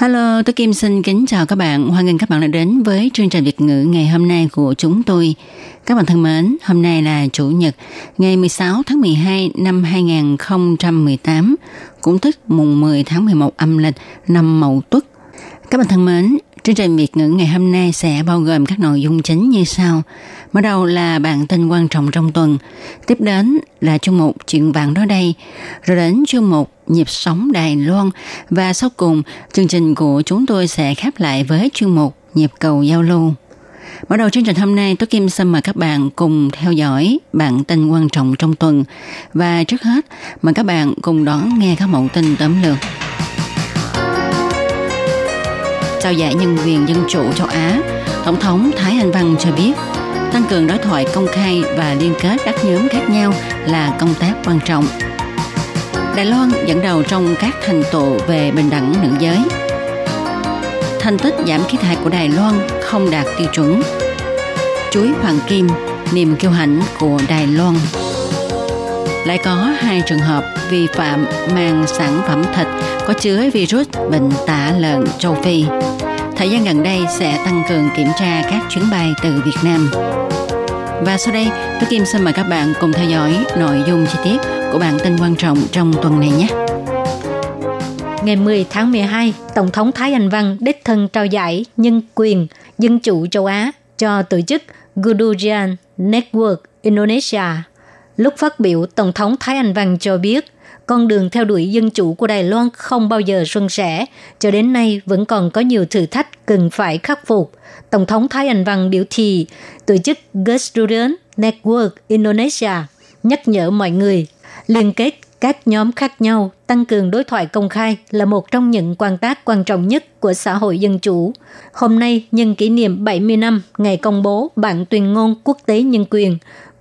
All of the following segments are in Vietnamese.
Hello, tôi Kim xin kính chào các bạn. Hoan nghênh các bạn đã đến với chương trình Việt ngữ ngày hôm nay của chúng tôi. Các bạn thân mến, hôm nay là Chủ nhật, ngày 16 tháng 12 năm 2018, cũng tức mùng 10 tháng 11 âm lịch năm Mậu Tuất. Các bạn thân mến, chương trình Việt ngữ ngày hôm nay sẽ bao gồm các nội dung chính như sau. Mở đầu là bản tin quan trọng trong tuần, tiếp đến là chương mục chuyện vạn đó đây, rồi đến chương mục nhịp sống Đài Loan và sau cùng chương trình của chúng tôi sẽ khép lại với chuyên mục nhịp cầu giao lưu. Mở đầu chương trình hôm nay, tôi Kim xin mời các bạn cùng theo dõi bản tin quan trọng trong tuần. Và trước hết, mời các bạn cùng đón nghe các mẫu tin tóm lược. Trao giải nhân quyền dân chủ châu Á, Tổng thống Thái Anh Văn cho biết tăng cường đối thoại công khai và liên kết các nhóm khác nhau là công tác quan trọng. Đài Loan dẫn đầu trong các thành tựu về bình đẳng nữ giới. Thành tích giảm khí thải của Đài Loan không đạt tiêu chuẩn. Chuối Hoàng Kim, niềm kiêu hãnh của Đài Loan. Lại có hai trường hợp vi phạm mang sản phẩm thịt có chứa virus bệnh tả lợn châu Phi. Thời gian gần đây sẽ tăng cường kiểm tra các chuyến bay từ Việt Nam. Và sau đây, tôi Kim xin mời các bạn cùng theo dõi nội dung chi tiết của bản tin quan trọng trong tuần này nhé. Ngày 10 tháng 12, Tổng thống Thái Anh Văn đích thân trao giải Nhân quyền Dân chủ châu Á cho tổ chức Gudujan Network Indonesia. Lúc phát biểu, Tổng thống Thái Anh Văn cho biết con đường theo đuổi dân chủ của Đài Loan không bao giờ suôn sẻ, cho đến nay vẫn còn có nhiều thử thách cần phải khắc phục. Tổng thống Thái Anh Văn biểu thị tổ chức Gudujan Network Indonesia nhắc nhở mọi người liên kết các nhóm khác nhau, tăng cường đối thoại công khai là một trong những quan tác quan trọng nhất của xã hội dân chủ. Hôm nay, nhân kỷ niệm 70 năm ngày công bố bản tuyên ngôn quốc tế nhân quyền,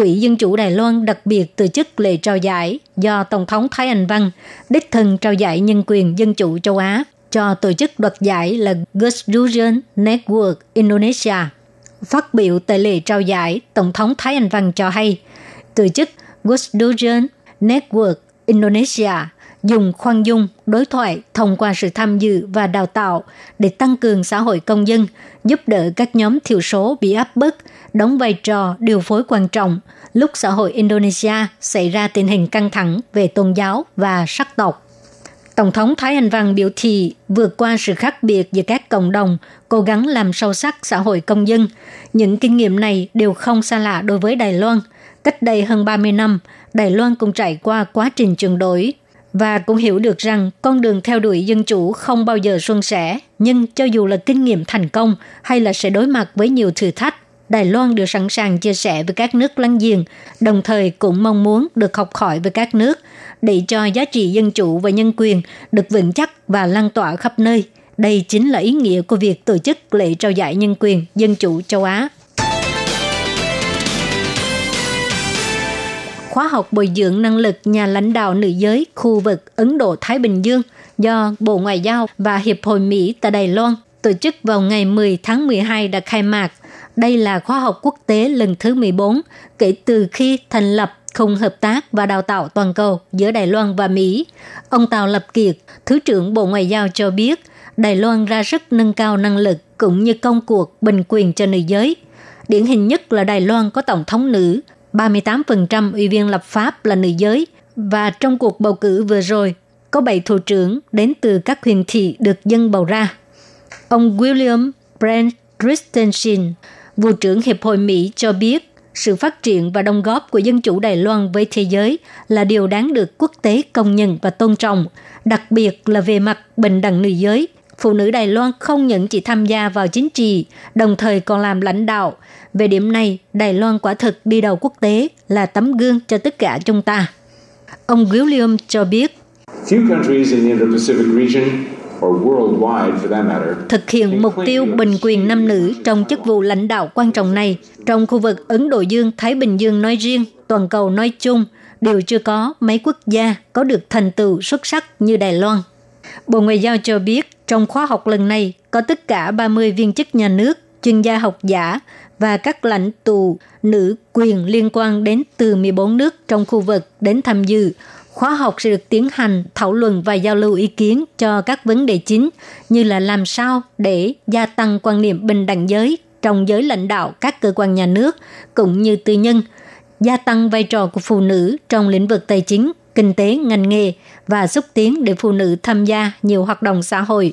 Quỹ Dân chủ Đài Loan đặc biệt tổ chức lễ trao giải do Tổng thống Thái Anh Văn đích thân trao giải nhân quyền dân chủ châu Á cho tổ chức đoạt giải là Gustusion Network Indonesia. Phát biểu tại lễ trao giải, Tổng thống Thái Anh Văn cho hay, tổ chức Gustusion Network Indonesia dùng khoan dung, đối thoại thông qua sự tham dự và đào tạo để tăng cường xã hội công dân, giúp đỡ các nhóm thiểu số bị áp bức, đóng vai trò điều phối quan trọng lúc xã hội Indonesia xảy ra tình hình căng thẳng về tôn giáo và sắc tộc. Tổng thống Thái Anh Văn biểu thị vượt qua sự khác biệt giữa các cộng đồng, cố gắng làm sâu sắc xã hội công dân. Những kinh nghiệm này đều không xa lạ đối với Đài Loan. Cách đây hơn 30 năm, Đài Loan cũng trải qua quá trình chuyển đổi và cũng hiểu được rằng con đường theo đuổi dân chủ không bao giờ suôn sẻ. Nhưng cho dù là kinh nghiệm thành công hay là sẽ đối mặt với nhiều thử thách, Đài Loan đều sẵn sàng chia sẻ với các nước láng giềng, đồng thời cũng mong muốn được học hỏi với các nước để cho giá trị dân chủ và nhân quyền được vững chắc và lan tỏa khắp nơi. Đây chính là ý nghĩa của việc tổ chức lễ trao giải nhân quyền dân chủ châu Á. khóa học bồi dưỡng năng lực nhà lãnh đạo nữ giới khu vực Ấn Độ-Thái Bình Dương do Bộ Ngoại giao và Hiệp hội Mỹ tại Đài Loan tổ chức vào ngày 10 tháng 12 đã khai mạc. Đây là khóa học quốc tế lần thứ 14 kể từ khi thành lập khung hợp tác và đào tạo toàn cầu giữa Đài Loan và Mỹ. Ông Tào Lập Kiệt, Thứ trưởng Bộ Ngoại giao cho biết, Đài Loan ra sức nâng cao năng lực cũng như công cuộc bình quyền cho nữ giới. Điển hình nhất là Đài Loan có tổng thống nữ, 38% ủy viên lập pháp là nữ giới và trong cuộc bầu cử vừa rồi có 7 thủ trưởng đến từ các huyện thị được dân bầu ra. Ông William Brent Christensen, vụ trưởng Hiệp hội Mỹ cho biết sự phát triển và đóng góp của dân chủ Đài Loan với thế giới là điều đáng được quốc tế công nhận và tôn trọng, đặc biệt là về mặt bình đẳng nữ giới. Phụ nữ Đài Loan không những chỉ tham gia vào chính trị, đồng thời còn làm lãnh đạo, về điểm này, Đài Loan quả thực đi đầu quốc tế là tấm gương cho tất cả chúng ta. Ông William cho biết, Few countries in the Indo-Pacific region thực hiện mục tiêu bình quyền nam nữ trong chức vụ lãnh đạo quan trọng này trong khu vực Ấn Độ Dương-Thái Bình Dương nói riêng, toàn cầu nói chung, đều chưa có mấy quốc gia có được thành tựu xuất sắc như Đài Loan. Bộ Ngoại giao cho biết trong khóa học lần này có tất cả 30 viên chức nhà nước, chuyên gia học giả và các lãnh tụ nữ quyền liên quan đến từ 14 nước trong khu vực đến tham dự. Khóa học sẽ được tiến hành thảo luận và giao lưu ý kiến cho các vấn đề chính như là làm sao để gia tăng quan niệm bình đẳng giới trong giới lãnh đạo các cơ quan nhà nước cũng như tư nhân, gia tăng vai trò của phụ nữ trong lĩnh vực tài chính, kinh tế, ngành nghề và xúc tiến để phụ nữ tham gia nhiều hoạt động xã hội.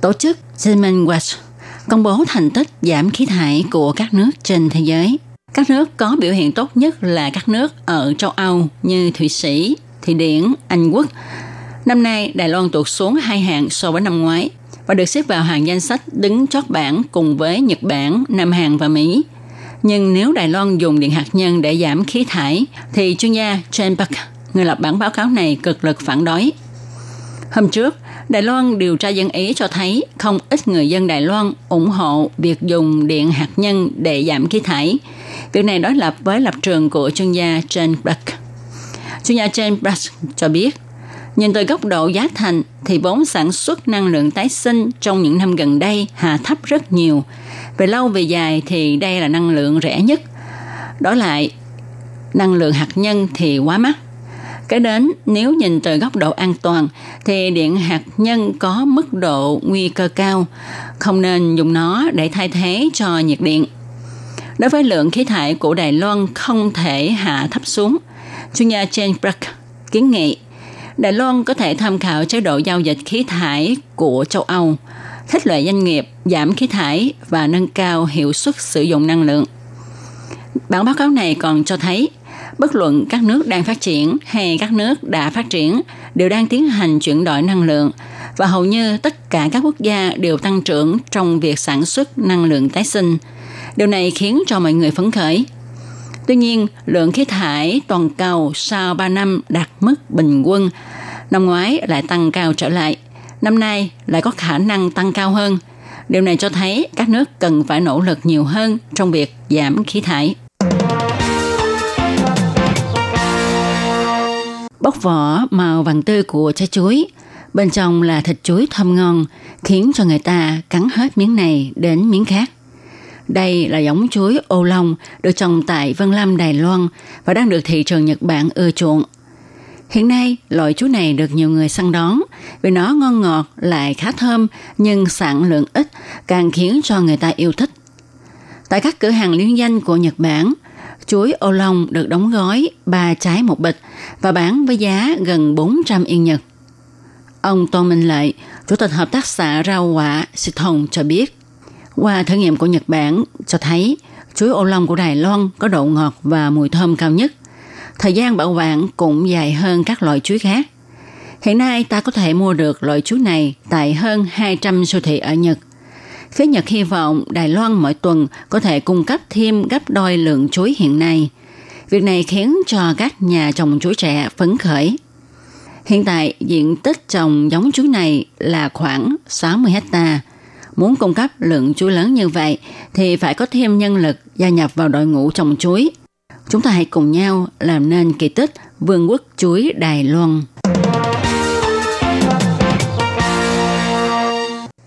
Tổ chức German Watch công bố thành tích giảm khí thải của các nước trên thế giới. Các nước có biểu hiện tốt nhất là các nước ở châu Âu như Thụy Sĩ, Thụy Điển, Anh Quốc. Năm nay, Đài Loan tụt xuống hai hạng so với năm ngoái và được xếp vào hàng danh sách đứng chót bảng cùng với Nhật Bản, Nam Hàn và Mỹ. Nhưng nếu Đài Loan dùng điện hạt nhân để giảm khí thải, thì chuyên gia Chen Park, người lập bản báo cáo này cực lực phản đối. Hôm trước, Đài Loan điều tra dân Ý cho thấy không ít người dân Đài Loan ủng hộ việc dùng điện hạt nhân để giảm khí thải. Việc này đối lập với lập trường của chuyên gia Jane Brack. Chuyên gia Jane Brack cho biết, nhìn từ góc độ giá thành thì vốn sản xuất năng lượng tái sinh trong những năm gần đây hạ thấp rất nhiều. Về lâu về dài thì đây là năng lượng rẻ nhất. Đó lại, năng lượng hạt nhân thì quá mắc cái đến nếu nhìn từ góc độ an toàn thì điện hạt nhân có mức độ nguy cơ cao, không nên dùng nó để thay thế cho nhiệt điện. Đối với lượng khí thải của Đài Loan không thể hạ thấp xuống, chuyên gia Jane Brack kiến nghị Đài Loan có thể tham khảo chế độ giao dịch khí thải của châu Âu, thích lệ doanh nghiệp, giảm khí thải và nâng cao hiệu suất sử dụng năng lượng. Bản báo cáo này còn cho thấy bất luận các nước đang phát triển hay các nước đã phát triển đều đang tiến hành chuyển đổi năng lượng và hầu như tất cả các quốc gia đều tăng trưởng trong việc sản xuất năng lượng tái sinh. Điều này khiến cho mọi người phấn khởi. Tuy nhiên, lượng khí thải toàn cầu sau 3 năm đạt mức bình quân, năm ngoái lại tăng cao trở lại, năm nay lại có khả năng tăng cao hơn. Điều này cho thấy các nước cần phải nỗ lực nhiều hơn trong việc giảm khí thải. Bóc vỏ màu vàng tươi của trái chuối, bên trong là thịt chuối thơm ngon, khiến cho người ta cắn hết miếng này đến miếng khác. Đây là giống chuối ô long được trồng tại Vân Lâm, Đài Loan và đang được thị trường Nhật Bản ưa chuộng. Hiện nay, loại chuối này được nhiều người săn đón vì nó ngon ngọt lại khá thơm nhưng sản lượng ít càng khiến cho người ta yêu thích. Tại các cửa hàng liên danh của Nhật Bản, chuối ô long được đóng gói 3 trái một bịch và bán với giá gần 400 yên Nhật. Ông Tô Minh Lợi, Chủ tịch Hợp tác xã rau quả Xịt Hồng cho biết, qua thử nghiệm của Nhật Bản cho thấy chuối ô long của Đài Loan có độ ngọt và mùi thơm cao nhất. Thời gian bảo quản cũng dài hơn các loại chuối khác. Hiện nay ta có thể mua được loại chuối này tại hơn 200 siêu thị ở Nhật. Phía Nhật hy vọng Đài Loan mỗi tuần có thể cung cấp thêm gấp đôi lượng chuối hiện nay. Việc này khiến cho các nhà trồng chuối trẻ phấn khởi. Hiện tại, diện tích trồng giống chuối này là khoảng 60 hectare, Muốn cung cấp lượng chuối lớn như vậy thì phải có thêm nhân lực gia nhập vào đội ngũ trồng chuối. Chúng ta hãy cùng nhau làm nên kỳ tích Vương quốc chuối Đài Loan.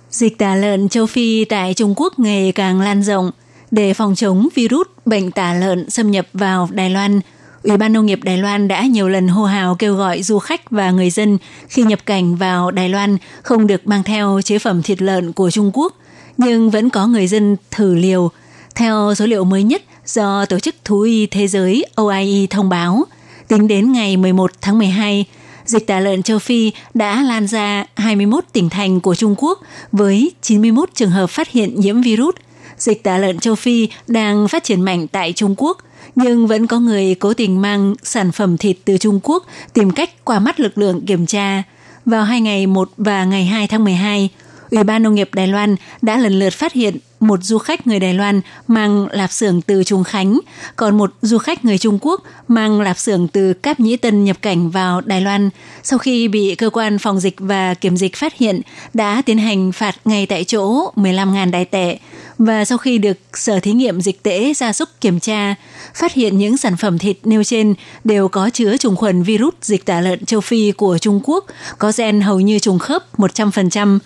Dịch tả lợn châu Phi tại Trung Quốc ngày càng lan rộng. Để phòng chống virus bệnh tả lợn xâm nhập vào Đài Loan, Ủy ban Nông nghiệp Đài Loan đã nhiều lần hô hào kêu gọi du khách và người dân khi nhập cảnh vào Đài Loan không được mang theo chế phẩm thịt lợn của Trung Quốc, nhưng vẫn có người dân thử liều. Theo số liệu mới nhất do Tổ chức Thú y Thế giới OIE thông báo, tính đến ngày 11 tháng 12, dịch tả lợn châu Phi đã lan ra 21 tỉnh thành của Trung Quốc với 91 trường hợp phát hiện nhiễm virus. Dịch tả lợn châu Phi đang phát triển mạnh tại Trung Quốc, nhưng vẫn có người cố tình mang sản phẩm thịt từ Trung Quốc tìm cách qua mắt lực lượng kiểm tra. Vào hai ngày 1 và ngày 2 tháng 12, Ủy ban Nông nghiệp Đài Loan đã lần lượt phát hiện một du khách người Đài Loan mang lạp xưởng từ Trung Khánh, còn một du khách người Trung Quốc mang lạp xưởng từ Cáp Nhĩ Tân nhập cảnh vào Đài Loan. Sau khi bị cơ quan phòng dịch và kiểm dịch phát hiện, đã tiến hành phạt ngay tại chỗ 15.000 đài tệ. Và sau khi được Sở Thí nghiệm Dịch tễ Gia súc kiểm tra, phát hiện những sản phẩm thịt nêu trên đều có chứa trùng khuẩn virus dịch tả lợn châu Phi của Trung Quốc, có gen hầu như trùng khớp 100%.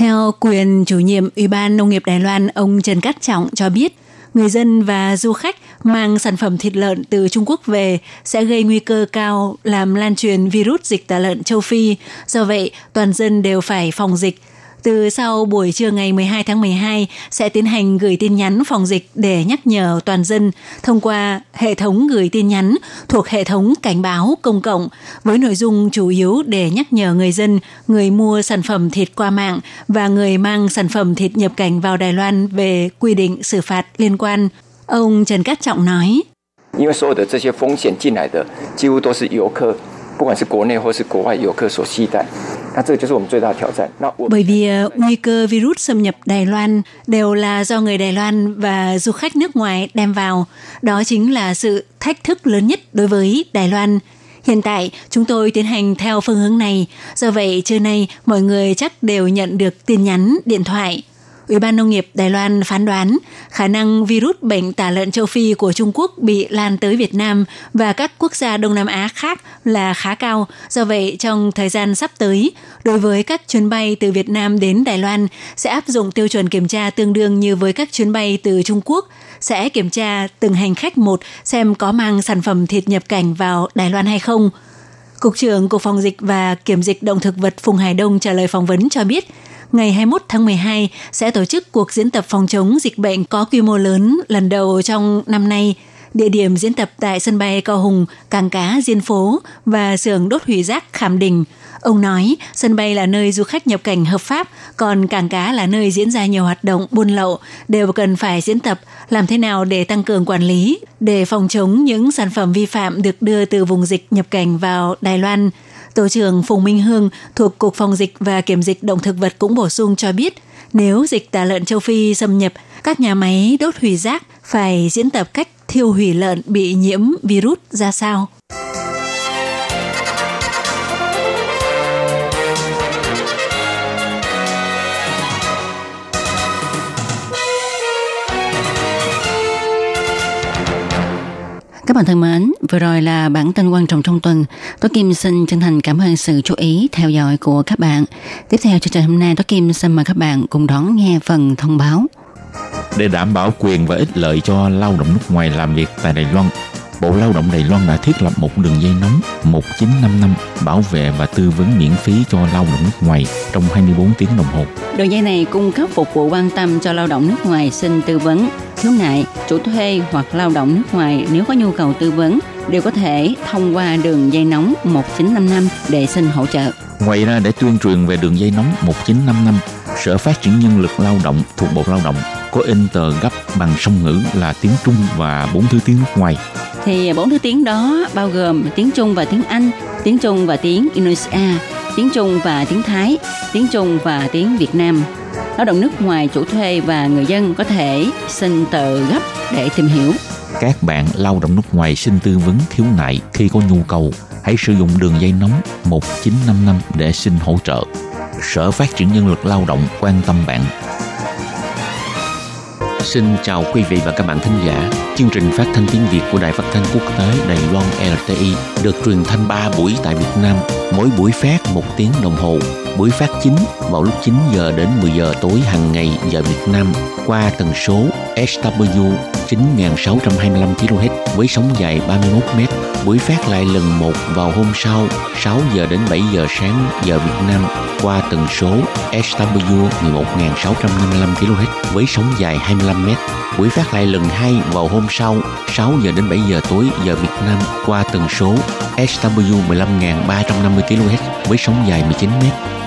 Theo quyền chủ nhiệm Ủy ban Nông nghiệp Đài Loan, ông Trần Cát Trọng cho biết, người dân và du khách mang sản phẩm thịt lợn từ Trung Quốc về sẽ gây nguy cơ cao làm lan truyền virus dịch tả lợn châu Phi. Do vậy, toàn dân đều phải phòng dịch, từ sau buổi trưa ngày 12 tháng 12 sẽ tiến hành gửi tin nhắn phòng dịch để nhắc nhở toàn dân thông qua hệ thống gửi tin nhắn thuộc hệ thống cảnh báo công cộng với nội dung chủ yếu để nhắc nhở người dân, người mua sản phẩm thịt qua mạng và người mang sản phẩm thịt nhập cảnh vào Đài Loan về quy định xử phạt liên quan. Ông Trần Cát Trọng nói. 因为所有的这些风险进来的，几乎都是游客不管是国内或是国外游客所携带， bởi vì ờ, ờ, nguy cơ virus xâm nhập Đài Loan đều là do người Đài Loan và du khách nước ngoài đem vào. Đó chính là sự thách thức lớn nhất đối với Đài Loan. Hiện tại, chúng tôi tiến hành theo phương hướng này. Do vậy, trưa nay, mọi người chắc đều nhận được tin nhắn, điện thoại – Ủy ban Nông nghiệp Đài Loan phán đoán khả năng virus bệnh tả lợn châu Phi của Trung Quốc bị lan tới Việt Nam và các quốc gia Đông Nam Á khác là khá cao. Do vậy, trong thời gian sắp tới, đối với các chuyến bay từ Việt Nam đến Đài Loan sẽ áp dụng tiêu chuẩn kiểm tra tương đương như với các chuyến bay từ Trung Quốc, sẽ kiểm tra từng hành khách một xem có mang sản phẩm thịt nhập cảnh vào Đài Loan hay không. Cục trưởng Cục Phòng dịch và Kiểm dịch Động thực vật Phùng Hải Đông trả lời phỏng vấn cho biết, ngày 21 tháng 12 sẽ tổ chức cuộc diễn tập phòng chống dịch bệnh có quy mô lớn lần đầu trong năm nay. Địa điểm diễn tập tại sân bay Cao Hùng, cảng cá Diên Phố và xưởng đốt hủy rác Khảm Đình. Ông nói sân bay là nơi du khách nhập cảnh hợp pháp, còn cảng cá là nơi diễn ra nhiều hoạt động buôn lậu, đều cần phải diễn tập làm thế nào để tăng cường quản lý, để phòng chống những sản phẩm vi phạm được đưa từ vùng dịch nhập cảnh vào Đài Loan. Tổ trưởng Phùng Minh Hương thuộc Cục Phòng dịch và Kiểm dịch Động thực vật cũng bổ sung cho biết, nếu dịch tả lợn châu Phi xâm nhập, các nhà máy đốt hủy rác phải diễn tập cách thiêu hủy lợn bị nhiễm virus ra sao. Bạn thân mến, vừa rồi là bản tin quan trọng trong tuần. Tố Kim xin chân thành cảm ơn sự chú ý theo dõi của các bạn. Tiếp theo chương trình hôm nay, Tố Kim xin mời các bạn cùng đón nghe phần thông báo. Để đảm bảo quyền và ích lợi cho lao động nước ngoài làm việc tại Đài Loan, Bộ Lao động Đài Loan đã thiết lập một đường dây nóng 1955 bảo vệ và tư vấn miễn phí cho lao động nước ngoài trong 24 tiếng đồng hồ. Đường dây này cung cấp phục vụ quan tâm cho lao động nước ngoài xin tư vấn, khiếu nại, chủ thuê hoặc lao động nước ngoài nếu có nhu cầu tư vấn đều có thể thông qua đường dây nóng 1955 để xin hỗ trợ. Ngoài ra để tuyên truyền về đường dây nóng 1955, Sở Phát triển Nhân lực Lao động thuộc Bộ Lao động có in tờ gấp bằng song ngữ là tiếng Trung và bốn thứ tiếng nước ngoài. Thì bốn thứ tiếng đó bao gồm tiếng Trung và tiếng Anh, tiếng Trung và tiếng Indonesia, tiếng Trung và tiếng Thái, tiếng Trung và tiếng Việt Nam. Lao động nước ngoài chủ thuê và người dân có thể xin tờ gấp để tìm hiểu. Các bạn lao động nước ngoài xin tư vấn khiếu nại khi có nhu cầu, hãy sử dụng đường dây nóng 1955 để xin hỗ trợ. Sở Phát triển Nhân lực Lao động quan tâm bạn Xin chào quý vị và các bạn thính giả. Chương trình phát thanh tiếng Việt của Đài Phát thanh Quốc tế Đài Loan RTI được truyền thanh 3 buổi tại Việt Nam, mỗi buổi phát một tiếng đồng hồ. Buổi phát chính vào lúc 9 giờ đến 10 giờ tối hàng ngày giờ Việt Nam qua tần số SW 9625 kHz với sóng dài 31 m. Buổi phát lại lần một vào hôm sau 6 giờ đến 7 giờ sáng giờ Việt Nam qua tần số SW 11655 kHz với sóng dài 25 m. Buổi phát lại lần hai vào hôm sau 6 giờ đến 7 giờ tối giờ Việt Nam qua tần số SW 15350 kHz với sóng dài 19 m.